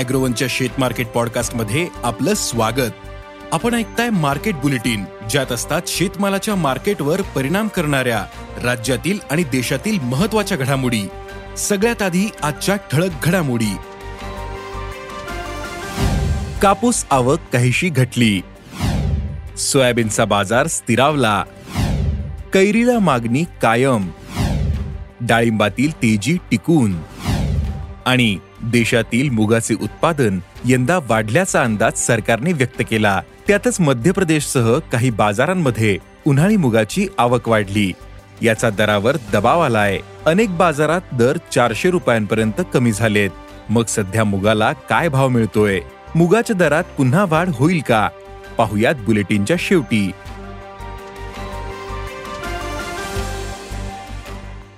अॅग्रोवनच्या शेत मार्केट पॉडकास्टमध्ये आपलं स्वागत. आपण ऐकताय मार्केट बुलेटिन ज्यात असतात शेतमालाच्या मार्केटवर परिणाम करणाऱ्या राज्यातील आणि देशातील महत्त्वाच्या घडामोडी. सगळ्यात आधी आजच्या ठळक घडामोडी. कापूस आवक काहीशी घटली. सोयाबीनचा बाजार स्थिरावला. कैरीला मागणी कायम. डाळिंबातील तेजी टिकून. आणि देशातील मुगाचे उत्पादन यंदा वाढल्याचा अंदाज सरकारने व्यक्त केला. त्यातच मध्य प्रदेशसह काही बाजारांमध्ये उन्हाळी मुगाची आवक वाढली. याचा दरावर दबाव आलाय. अनेक बाजारात दर चारशे रुपयांपर्यंत कमी झालेत. मग सध्या मुगाला काय भाव मिळतोय? मुगाच्या दरात पुन्हा वाढ होईल का? पाहुयात बुलेटिनच्या शेवटी.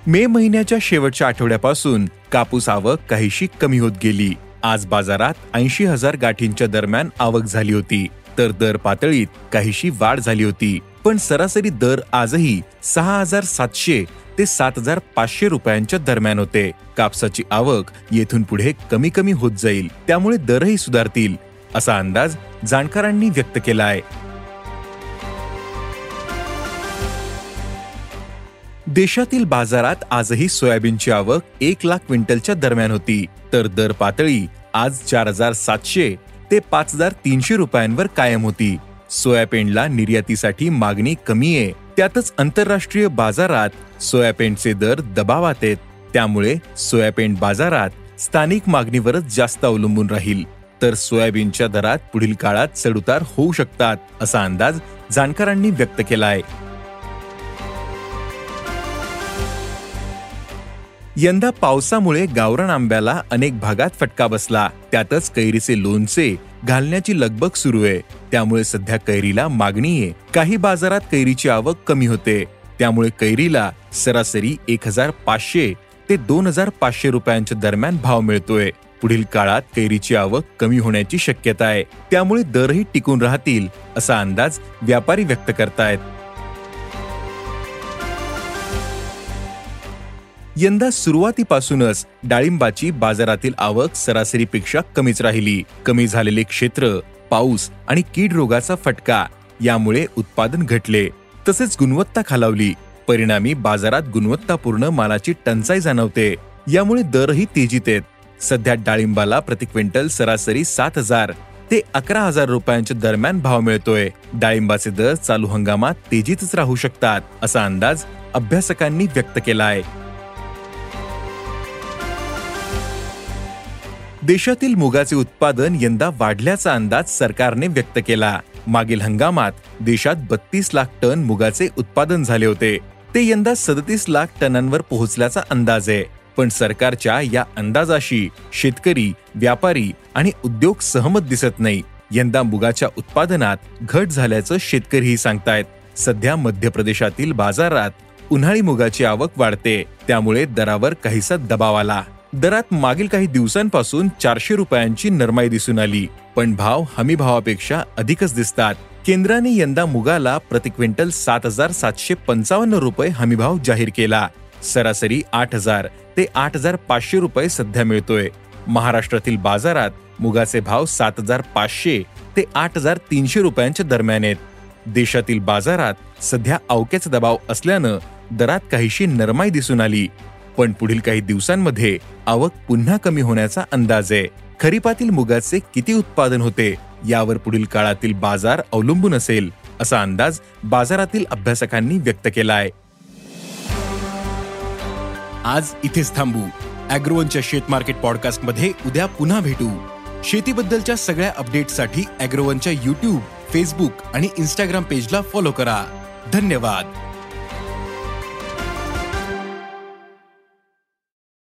मे महिन्याच्या शेवटच्या आठवड्यापासून कापूस आवक काहीशी कमी होत गेली. आज बाजारात ऐंशी हजार गाठींच्या दरम्यान आवक झाली होती. तर दर पातळीत काहीशी वाढ झाली होती. पण सरासरी दर आजही सहा हजार सातशे ते सात हजार पाचशे रुपयांच्या दरम्यान होते. कापसाची आवक येथून पुढे कमी कमी होत जाईल. त्यामुळे दरही सुधारतील असा अंदाज जाणकारांनी व्यक्त केला आहे देशातील बाजारात आजही सोयाबीनची आवक एक लाख क्विंटलच्या दरम्यान होती. तर दर पातळी आज चार हजार सातशे ते पाच हजार तीनशे रुपयांवर कायम होती. सोयाबीनला निर्यातीसाठी मागणी कमी आहे. त्यातच आंतरराष्ट्रीय बाजारात सोयाबीनचे दर दबावात आहेत. त्यामुळे सोयाबीन बाजारात स्थानिक मागणीवरच जास्त अवलंबून राहील. तर सोयाबीनच्या दरात पुढील काळात चढउतार होऊ शकतात असा अंदाज जाणकारांनी व्यक्त केला आहे यंदा पावसामुळे गावरान आंब्याला अनेक भागात फटका बसला. त्यातच कैरीचे लोणचे घालण्याची लगबग सुरू आहे. त्यामुळे सध्या कैरीला मागणी आहे. काही बाजारात कैरीची आवक कमी होते. त्यामुळे कैरीला सरासरी एक हजार पाचशे ते दोन हजार पाचशे रुपयांच्या दरम्यान भाव मिळतोय. पुढील काळात कैरीची आवक कमी होण्याची शक्यता आहे. त्यामुळे दरही टिकून राहतील असा अंदाज व्यापारी व्यक्त करतायत. यंदा सुरुवातीपासूनच डाळिंबाची बाजारातील आवक सरासरीपेक्षा कमीच राहिली. कमी झालेले क्षेत्र पाऊस आणि कीड रोगाचा फटका यामुळे उत्पादन घटले. तसेच गुणवत्ता खालावली. परिणामी बाजारात गुणवत्तापूर्ण मालाची टंचाई जाणवते. यामुळे दरही तेजीत आहेत. सध्या डाळिंबाला प्रति क्विंटल सरासरी सात हजार ते अकरा हजार रुपयांच्या दरम्यान भाव मिळतोय. डाळिंबाचे दर चालू हंगामात तेजीतच राहू शकतात असा अंदाज अभ्यासकांनी व्यक्त केला आहे देशातील मुगाचे उत्पादन यंदा वाढल्याचा अंदाज सरकारने व्यक्त केला. मागील हंगामात देशात बत्तीस लाख टन मुगाचे उत्पादन झाले होते. ते यंदा सदतीस लाख टनांवर पोहोचल्याचा अंदाज आहे. पण सरकारच्या या अंदाजाशी शेतकरी व्यापारी आणि उद्योग सहमत दिसत नाही. यंदा मुगाच्या उत्पादनात घट झाल्याचं शेतकरीही सांगतायत. सध्या मध्य प्रदेशातील बाजारात उन्हाळी मुगाची आवक वाढते. त्यामुळे दरावर काहीसा दबाव आला. दरात मागील काही दिवसांपासून चारशे रुपयांची नरमाई दिसून आली. पण भाव हमी भावापेक्षा अधिकच दिसतात. केंद्राने यंदा मुगाला प्रति क्विंटल सात हजार सातशे पंचावन्न रुपये हमीभाव जाहीर केला. सरासरी आठ हजार ते आठ हजार पाचशे रुपये सध्या मिळतोय. महाराष्ट्रातील बाजारात मुगाचे भाव सात हजार पाचशे ते आठ हजार तीनशे रुपयांच्या दरम्यान आहेत. देशातील बाजारात सध्या अवक्याचा दबाव असल्यानं दरात काहीशी नरमाई दिसून आली. पण पुढील काही दिवसांमध्ये आवक पुन्हा कमी होण्याचा अंदाज आहे. खरीपातील मुगाचे किती उत्पादन होते यावर पुढील काळातील बाजार अवलंबून असेल असा अंदाज बाजारातील अभ्यासकांनी व्यक्त केला आहे आज इथेच थांबू. अॅग्रोवनच्या शेत मार्केट पॉडकास्टमध्ये उद्या पुन्हा भेटू. शेतीबद्दलच्या सगळ्या अपडेटसाठी अॅग्रोवनच्या युट्यूब फेसबुक आणि इन्स्टाग्राम पेजला फॉलो करा. धन्यवाद.